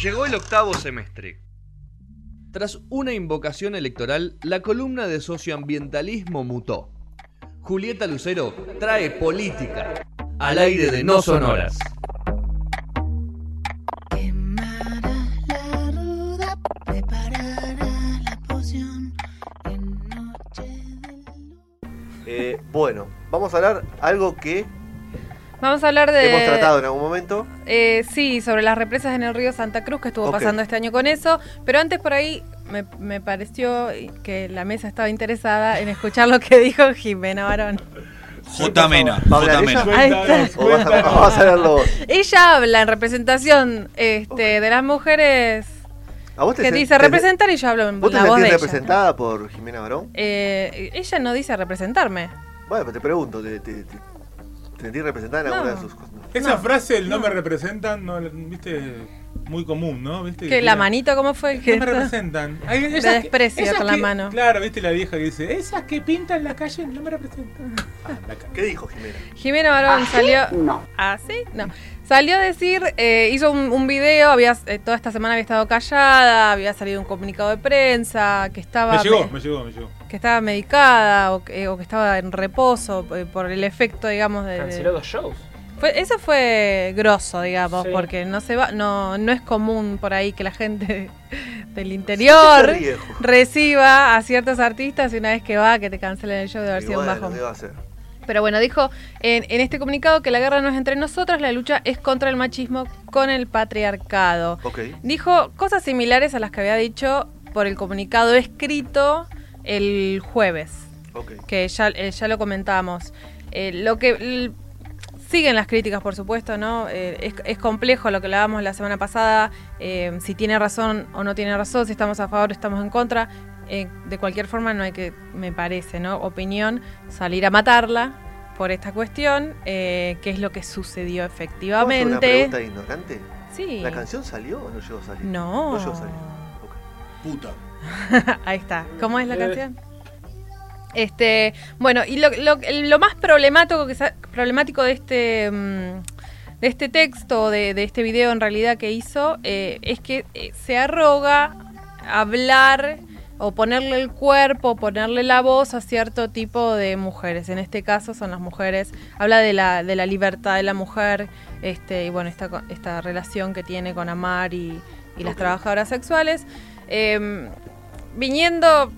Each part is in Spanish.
Llegó el octavo semestre. Tras una invocación electoral, la columna de socioambientalismo mutó. Julieta Lucero trae política al aire de No Sonoras. Eh, bueno, vamos a hablar algo que Vamos a hablar de. hemos tratado en algún momento. eh, sí, sobre las represas en el río Santa Cruz, que estuvo pasando este año con eso. Pero antes por ahí me, me pareció que la mesa estaba interesada en escuchar lo que dijo Jimena Barón. J. Mena. ¿Va a hablar J. ella? Mena. Ella habla en representación este, de las mujeres ¿A vos te que dice te- representar y yo hablo en ¿Vos te la voz sentís de ella. representada por Jimena Barón? Eh, ella no dice representarme. Bueno, pero te pregunto, ¿te, te, te- te sentís representada en No. alguna de sus cosas? Esa No, frase, el no, me representan, no, viste, muy común, ¿no? ¿Viste? Que la manito, ¿cómo fue? Que No me representan. Ay, esas De que- desprecio esas con la mano. Claro, viste la vieja que dice, esas que pintan la calle no me representan. Ah, la ¿Qué dijo Jimena? Jimena Barón salió. No. ¿Ah, sí? No. Salió a decir, eh, hizo un, un video, había, eh, toda esta semana había estado callada, había salido un comunicado de prensa, que estaba, Me llegó, me- me llegó, me llegó. que estaba medicada o que, o que estaba en reposo eh, por el efecto, digamos, de. de- Canceló dos shows. Fue- eso fue grosso, digamos, Sí. porque no se va, no, no es común por ahí que la gente del interior reciba a ciertos artistas y una vez que va que te cancelen el show de un bueno, bajón. ¿qué va a hacer? Pero bueno, dijo en, en este comunicado que la guerra no es entre nosotras, la lucha es contra el machismo con el patriarcado. Dijo cosas similares a las que había dicho por el comunicado escrito el jueves, que ya, eh, ya lo comentábamos. Eh, lo que siguen las críticas, por supuesto, ¿no? Eh, es, es complejo lo que hablábamos la semana pasada, eh, si tiene razón o no tiene razón, si estamos a favor o estamos en contra. Eh, de cualquier forma, no hay que, me parece, ¿no? Opinión, salir a matarla por esta cuestión, eh, qué es lo que sucedió ¿Puedo hacer una efectivamente. pregunta ignorante? Sí. ¿La canción salió o no llegó a salir? No. No llegó a salir. Puta. Ahí está. ¿Cómo es la Eh. canción? Este, bueno, y lo, lo- lo más problemático, que sa- problemático de este mm, de este texto, de, de este video en realidad que hizo, eh, es que eh, se arroga hablar o ponerle el cuerpo, ponerle la voz a cierto tipo de mujeres. En este caso son las mujeres, habla de la, de la libertad de la mujer, este, y bueno, esta, relación que tiene con Amar y, y las trabajadoras sexuales. Em, viniendo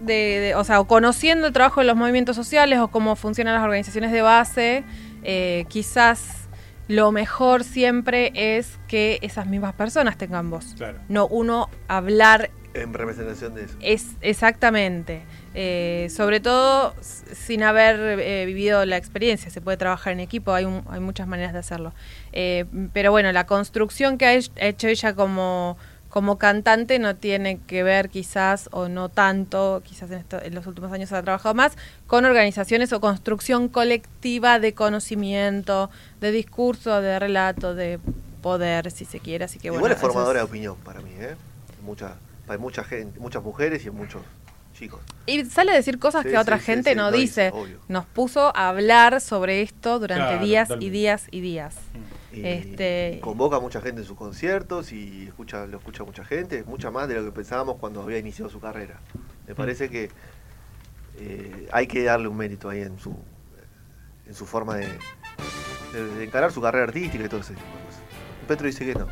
de, de- o sea, o conociendo el trabajo de los movimientos sociales o cómo funcionan las organizaciones de base, eh, quizás lo mejor siempre es que esas mismas personas tengan voz. Claro. No uno hablar En representación de eso. es exactamente. Eh, sobre todo sin haber eh, vivido la experiencia. Se puede trabajar en equipo, hay, un- hay muchas maneras de hacerlo. Eh, pero bueno, la construcción que ha hecho ella como, como cantante no tiene que ver quizás, o no tanto, quizás en, esto- en los últimos años ha trabajado más, con organizaciones o construcción colectiva de conocimiento, de discurso, de relato, de poder, si se quiere. Así que Igual bueno, es formadora de opinión para mí, ¿eh? Mucha, hay mucha gente, muchas mujeres y muchos chicos. Y sale a decir cosas Sí, que otra sí, sí, gente sí, no dice. obvio. Nos puso a hablar sobre esto durante Claro, días y días y días. Y Este- convoca a mucha gente en sus conciertos y escucha, lo escucha mucha gente, mucha más de lo que pensábamos cuando había iniciado su carrera. Me parece que eh, hay que darle un mérito ahí en su en su forma de, de- de encarar su carrera artística y todo ese tipo de cosas. Petro dice que no.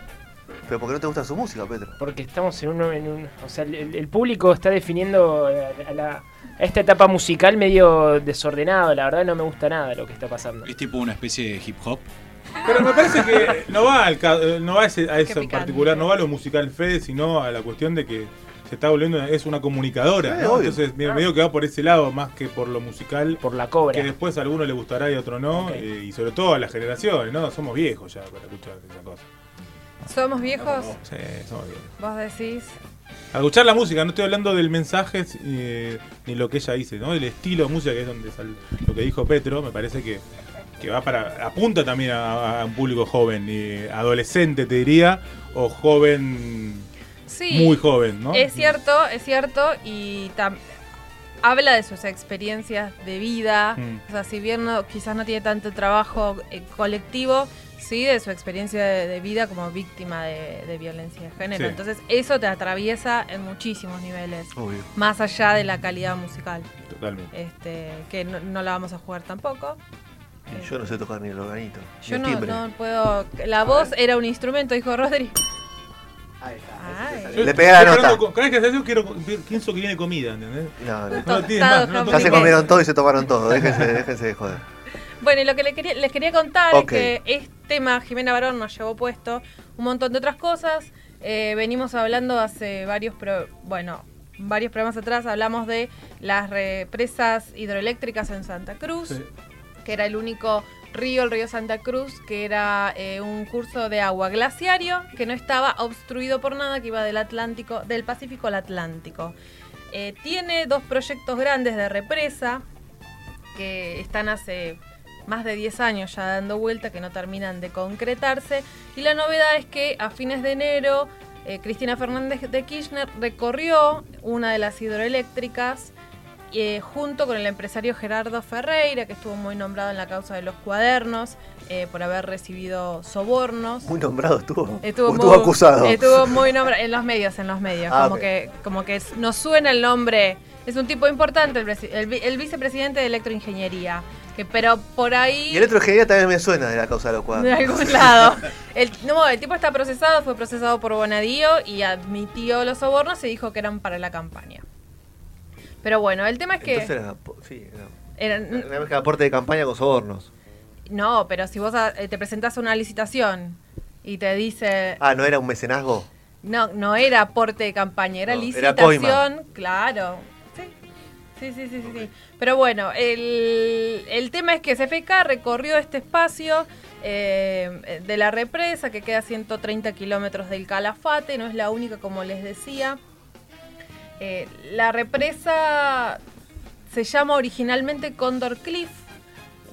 Pero ¿por qué no te gusta su música, Petro? Porque estamos en un... En un o sea, el, el público está definiendo a, a la- a esta etapa musical medio desordenado. La verdad no me gusta nada lo que está pasando. Es tipo una especie de hip hop. Pero me parece que no va, al, eh, no va a, ese- a eso en particular, no va a lo musical Fede, sino a la cuestión de que se está volviendo, es una comunicadora, Sí, ¿no? Entonces me, me digo que va por ese lado más que por lo musical, Por la cobra. que después a alguno le gustará y a otro no, eh, y sobre todo a las generaciones, ¿no? Somos viejos ya para escuchar esa cosa. ¿Somos viejos? Sí, somos viejos. Vos decís. Al escuchar la música, no estoy hablando del mensaje eh, ni lo que ella dice, ¿no? El estilo de música que es donde sal- lo que dijo Petro, me parece que, que va para. apunta también a, a un público joven, y adolescente te diría, o joven Sí. muy joven, ¿no? Es cierto, es cierto. Y habla de sus experiencias de vida, Mm. o sea, si bien no- quizás no tiene tanto trabajo eh, colectivo, sí de su experiencia de, de vida como víctima de, de violencia de género. Sí. Entonces eso te atraviesa en muchísimos niveles, Obvio. más allá de la calidad musical, Totalmente. este, que no, no la vamos a jugar tampoco. Yo no sé tocar ni el organito. ni Yo el no, no puedo. La voz era un instrumento, dijo Rodri. Ay. Le pega la nota. hablando con- Cada vez que quiero, pienso viene comida, ¿entendés? No, no. No tiene más, Ya se comieron todo y se tomaron todo. Déjense, déjense de joder. Bueno, y lo que quería- les quería contar es que este tema Jimena Barón nos llevó puesto un montón de otras cosas. Eh, venimos hablando hace varios, pro- bueno, varios programas atrás, hablamos de las represas hidroeléctricas en Santa Cruz, Sí. Que era el único río, el río Santa Cruz, que era eh, un curso de agua glaciario que no estaba obstruido por nada, que iba del Atlántico, del Pacífico al Atlántico. Eh, tiene dos proyectos grandes de represa que están hace más de 10 años ya dando vuelta, que no terminan de concretarse. Y la novedad es que a fines de enero, eh, Cristina Fernández de Kirchner recorrió una de las hidroeléctricas eh, junto con el empresario Gerardo Ferreira, que estuvo muy nombrado en la causa de los cuadernos eh, por haber recibido sobornos. Muy nombrado estuvo. Estuvo, muy- acusado. Estuvo muy nombrado en los medios, en los medios. Ah, como que como que nos suena el nombre. Es un tipo importante, el, el vi- el vicepresidente de electroingeniería. Pero por ahí. Y electroingeniería también me suena de la causa de los de cuadros. algún lado. El, no, el tipo está procesado, fue procesado por Bonadío y admitió los sobornos y dijo que eran para la campaña. Pero bueno, el tema es que. Entonces era, sí, era mezcla de aporte de campaña con sobornos. no, pero si vos eh, te presentás a una licitación y te dice. Ah, ¿no era un mecenazgo? No, no era aporte de campaña, era No, era licitación, claro. Sí. Sí, sí, sí, sí, sí. Pero bueno, el, el tema es que CFK recorrió este espacio eh, de la represa que queda a 130 kilómetros del Calafate, no es la única como les decía. Eh, la represa se llama originalmente Condor Cliff.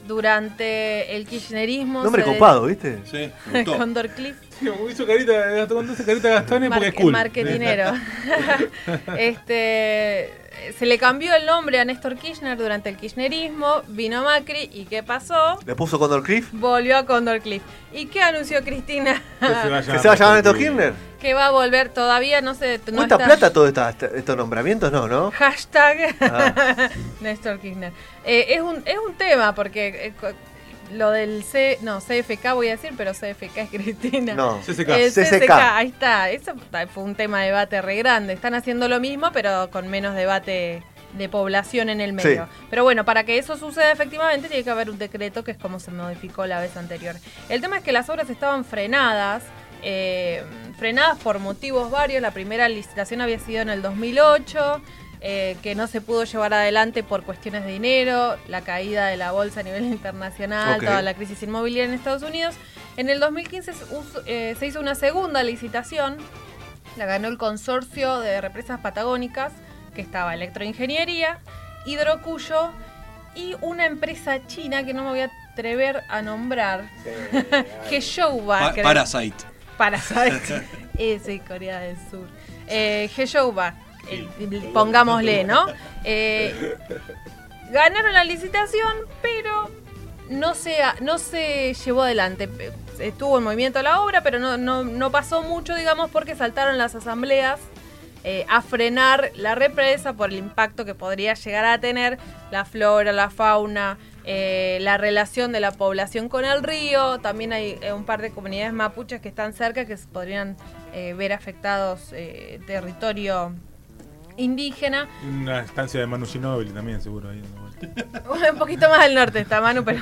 Durante el kirchnerismo. Nombre se de- copado, ¿viste? Sí. Condor Cliff. Sí, hizo carita, Gastón, carita Gastón es porque es cool. marketinero. este, se le cambió el nombre a Néstor Kirchner durante el kirchnerismo, vino Macri y ¿qué pasó? Le puso Condor Cliff. Volvió a Condor Cliff. ¿Y qué anunció Cristina? Que se va a ¿Que se va a llamar Néstor Kirchner? que va a volver, todavía no sé. No ¿Cuesta está- plata todos esta- estos nombramientos? No, ¿no? Hashtag Ah. Néstor Kirchner. Eh, es, un, es un tema porque eh, lo del C, no, CFK voy a decir, pero CFK es Cristina. No. CCK. El CCK. CCK, ahí está. Eso fue un tema de debate re grande. Están haciendo lo mismo, pero con menos debate de población en el medio. Sí. Pero bueno, para que eso suceda efectivamente tiene que haber un decreto que es como se modificó la vez anterior. El tema es que las obras estaban frenadas, eh, frenadas por motivos varios. La primera licitación había sido en el 2008. Eh, que no se pudo llevar adelante por cuestiones de dinero, la caída de la bolsa a nivel internacional, toda la crisis inmobiliaria en Estados Unidos. En el 2015 se uso- eh, se hizo una segunda licitación, la ganó el consorcio de represas patagónicas, que estaba Electroingeniería, Hidrocuyo y una empresa china que no me voy a atrever a nombrar, que Shouba. Pa-. Parasite. Parasite. Ese, Corea del Sur. Eh, Heyouba, eh, pongámosle, ¿no? Eh, ganaron la licitación, pero no se, no se llevó adelante. Estuvo en movimiento la obra, pero no, no, no pasó mucho, digamos, porque saltaron las asambleas eh, a frenar la represa por el impacto que podría llegar a tener la flora, la fauna, eh, la relación de la población con el río. También hay eh, un par de comunidades mapuches que están cerca que se podrían ver afectados territorio indígena. Una estancia de Manu Ginóbili también, seguro. Ahí un poquito más al norte está Manu, pero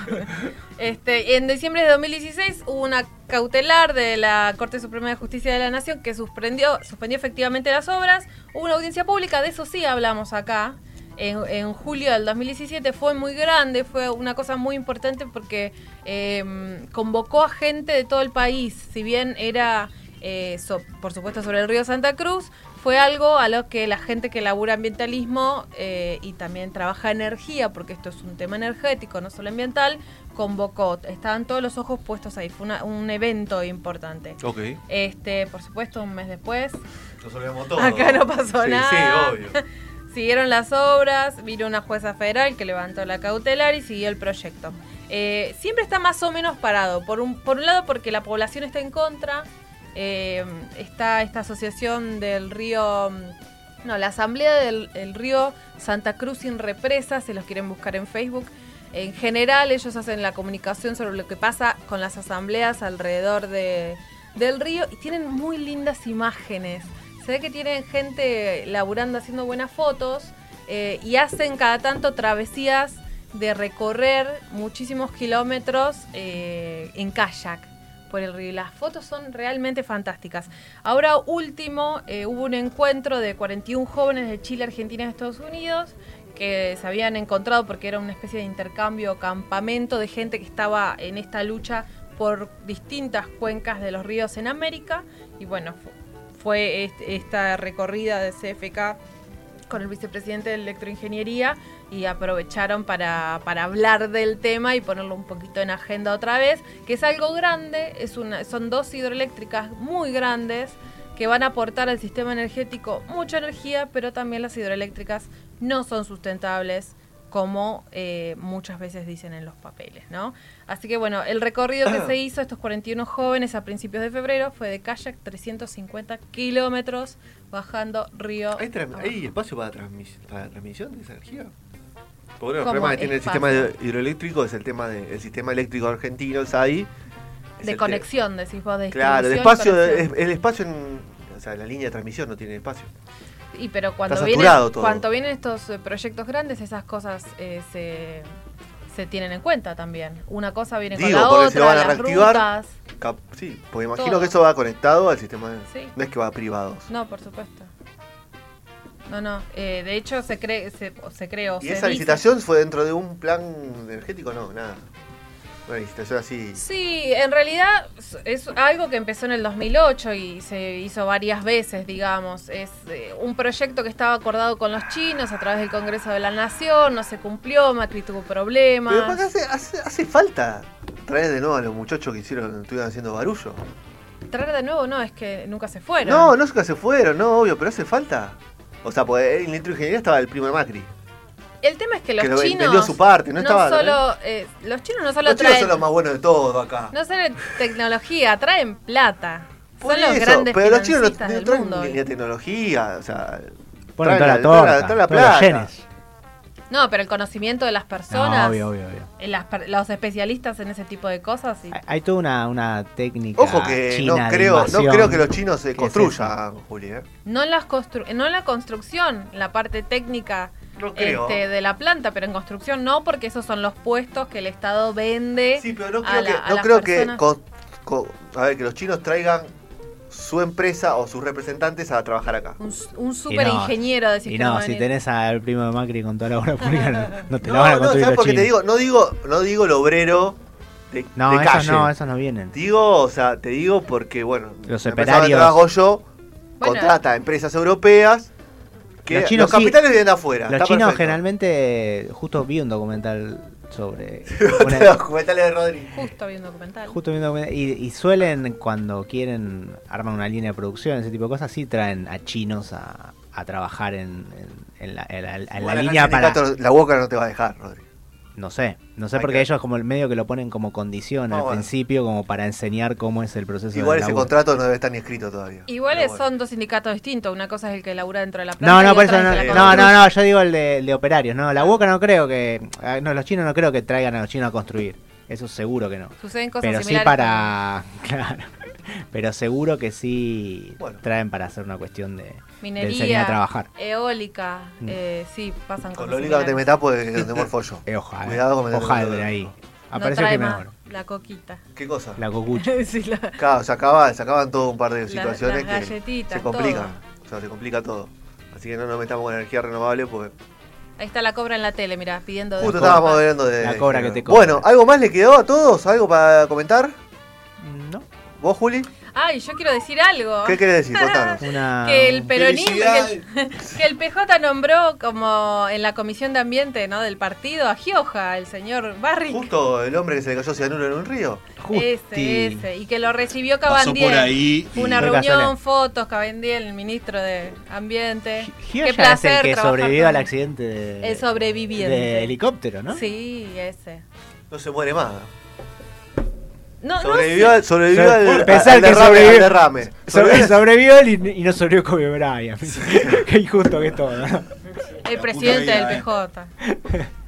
este, en diciembre de 2016 hubo una cautelar de la Corte Suprema de Justicia de la Nación que suspendió, suspendió efectivamente las obras. Hubo una audiencia pública, de eso sí hablamos acá. En, en julio del 2017 fue muy grande, fue una cosa muy importante porque eh, convocó a gente de todo el país. Si bien era, eh, so- por supuesto, sobre el río Santa Cruz, fue algo a lo que la gente que labura ambientalismo eh, y también trabaja energía, porque esto es un tema energético, no solo ambiental, convocó. Estaban todos los ojos puestos ahí. Fue una- un evento importante. Ok. Este, por supuesto, un mes después. Nos olvidamos todo. Acá no pasó Sí, nada. Sí, obvio. Siguieron las obras, vino una jueza federal que levantó la cautelar y siguió el proyecto. Eh, siempre está más o menos parado. Por un, por un lado porque la población está en contra. Eh, está esta asociación del río... No, la asamblea del el río Santa Cruz sin represas, se los quieren buscar en Facebook. En general ellos hacen la comunicación sobre lo que pasa con las asambleas alrededor de, del río y tienen muy lindas imágenes. Se ve que tienen gente laburando haciendo buenas fotos eh, y hacen cada tanto travesías de recorrer muchísimos kilómetros eh, en kayak por el río. Las fotos son realmente fantásticas. Ahora último, eh, hubo un encuentro de 41 jóvenes de Chile, Argentina y Estados Unidos que se habían encontrado porque era una especie de intercambio, campamento de gente que estaba en esta lucha por distintas cuencas de los ríos en América. Y bueno, fu- fue est- esta recorrida de CFK con el vicepresidente de Electroingeniería y aprovecharon para, para hablar del tema y ponerlo un poquito en agenda otra vez, que es algo grande, es una, son dos hidroeléctricas muy grandes que van a aportar al sistema energético mucha energía, pero también las hidroeléctricas no son sustentables como eh, muchas veces dicen en los papeles, ¿no? Así que bueno, el recorrido que se hizo estos 41 jóvenes a principios de febrero fue de kayak 350 kilómetros bajando río. ¿Hay, espacio para, transmis- para transmisión de esa energía? Porque los ¿Cómo problemas que tiene el sistema hidroeléctrico es el tema del sistema eléctrico argentino, es el de conexión, decís vos, de Claro, el espacio, el espacio en. O sea, la línea de transmisión no tiene espacio. Y pero cuando Está vienen, todo. cuando vienen estos eh, proyectos grandes, esas cosas eh, se, se tienen en cuenta también. Una cosa viene Digo, con la porque se lo otra, van a las reactivar. rutas. Cap- sí, porque imagino Todo. que eso va conectado al sistema. de- Sí. No es que va a privados. No, por supuesto. No, no. eh, de hecho, se cree, se, se creó. ¿Y se esa dice- licitación fue dentro de un plan energético? No, nada. Así. Sí, en realidad es- algo que empezó en el 2008 y se hizo varias veces, digamos. Es eh, un proyecto que estaba acordado con los chinos a través del Congreso de la Nación, no se cumplió, Macri tuvo problemas. Pero ¿para qué hace, hace, hace falta traer de nuevo a los muchachos que hicieron, estuvieron haciendo barullo. Traer de nuevo, no, es que nunca se fueron. No, que se fueron, no, obvio, pero hace falta. O sea, pues en la electroingeniería estaba el primo de Macri. El tema es que los que chinos. vendió su parte, no solo. eh, los chinos no solo Los chinos son los más buenos de todo acá. No solo tecnología, traen plata. Por son los grandes pero los chinos no, traen mundo. ni la tecnología, o sea, Ponen traen toda la la- toda la- torta, toda la todos los plata. No, pero el conocimiento de las No, personas. obvio, obvio, obvio. eh, las los especialistas en ese tipo de cosas. y- Hay, hay toda una, una técnica Ojo que china no creo, no creo que los chinos se ¿Qué es construyan, Juli, ¿eh? no, las constru- no la construcción, la parte técnica No creo. este, de la planta, pero en construcción no, porque esos son los puestos que el Estado vende. Sí, pero no a creo la- que, a no creo que personas. con- con- a ver, que los chinos traigan su empresa o sus representantes a trabajar acá. Un, un super no, ingeniero de Y no, si tenés al primo de Macri con toda la obra pública, no, no te la No, van a no, construir ¿sabes los por qué te digo? No digo, no digo el obrero de, no, de esos calle. no, esos no vienen. Digo, o sea, te digo porque, bueno, Los operarios. trabajo yo Bueno. contrata a empresas europeas que Los los, chinos sí- capitales vienen de afuera. Los chinos perfecto. generalmente, justo vi un documental sobre... Los una- documentales de Rodri. Justo vi un documental. justo vi un documental- y, y suelen, cuando quieren armar una línea de producción, ese tipo de cosas, sí traen a chinos a, a trabajar en, en- en la, en la- en la Igual acá línea para... La boca no te va a dejar, Rodri. No sé, no sé Hay porque que- ellos como el medio que lo ponen como condición No, al bueno. principio, como para enseñar cómo es el proceso Igual del ese laburo. contrato no debe estar ni escrito todavía. Igual Pero bueno. son dos sindicatos distintos. Una cosa es el que labura dentro de la planta. No, y no, por eso no, es el que la no, no, construye. no, yo digo el de, el de operarios, no, la boca no creo que, ah, no, los chinos no creo que traigan a los chinos a construir, eso seguro que no. Suceden cosas Pero sí similares. para, claro, pero seguro que sí Bueno. traen para hacer una cuestión de, de Minería, enseñar a trabajar. eólica, Mm. eh, sí, pasan Con cosas lo único que te metas pues donde morfo yo. Eh, ojalá, Cuidado con ojalá ahí. No Apareció trae que me más muero. la coquita. ¿Qué cosa? La cocucha. Sí, la- Claro, se acaban, se acaban todo un par de situaciones las que galletitas, se complican. O sea, se complica todo. Así que no nos metamos con energía renovable porque Ahí está la cobra en la tele, mira, pidiendo justo estábamos hablando de... La cobra que te cobra. Bueno, ¿algo más le quedó a todos? ¿Algo para comentar? ¿No? ¿Vos, Juli? Ay, yo quiero decir algo. ¿Qué querés decir? Contanos. Una, que el peronismo, que el, que el PJ nombró como en la comisión de ambiente ¿no? del partido a Gioja, el señor Barrick. Justo el hombre que se le cayó cianuro en un río. Ese, Justi. ese. Y que lo recibió Pasó Cabandier. por ahí y- una Fue reunión, fotos, Cabandier, el ministro de Ambiente. Gioia Qué es placer el que sobrevivió al accidente de, El sobreviviente. de helicóptero, ¿no? Sí, ese. No se muere más. No, Sobrevivió, no al- sobrevivió Sobre- al, pensar al que derrame. sobrevivió- al derrame. Sobre- sobrevivió él y, y no sobrevivió Kobe Bryant. Qué injusto que es todo. el presidente del eh. PJ.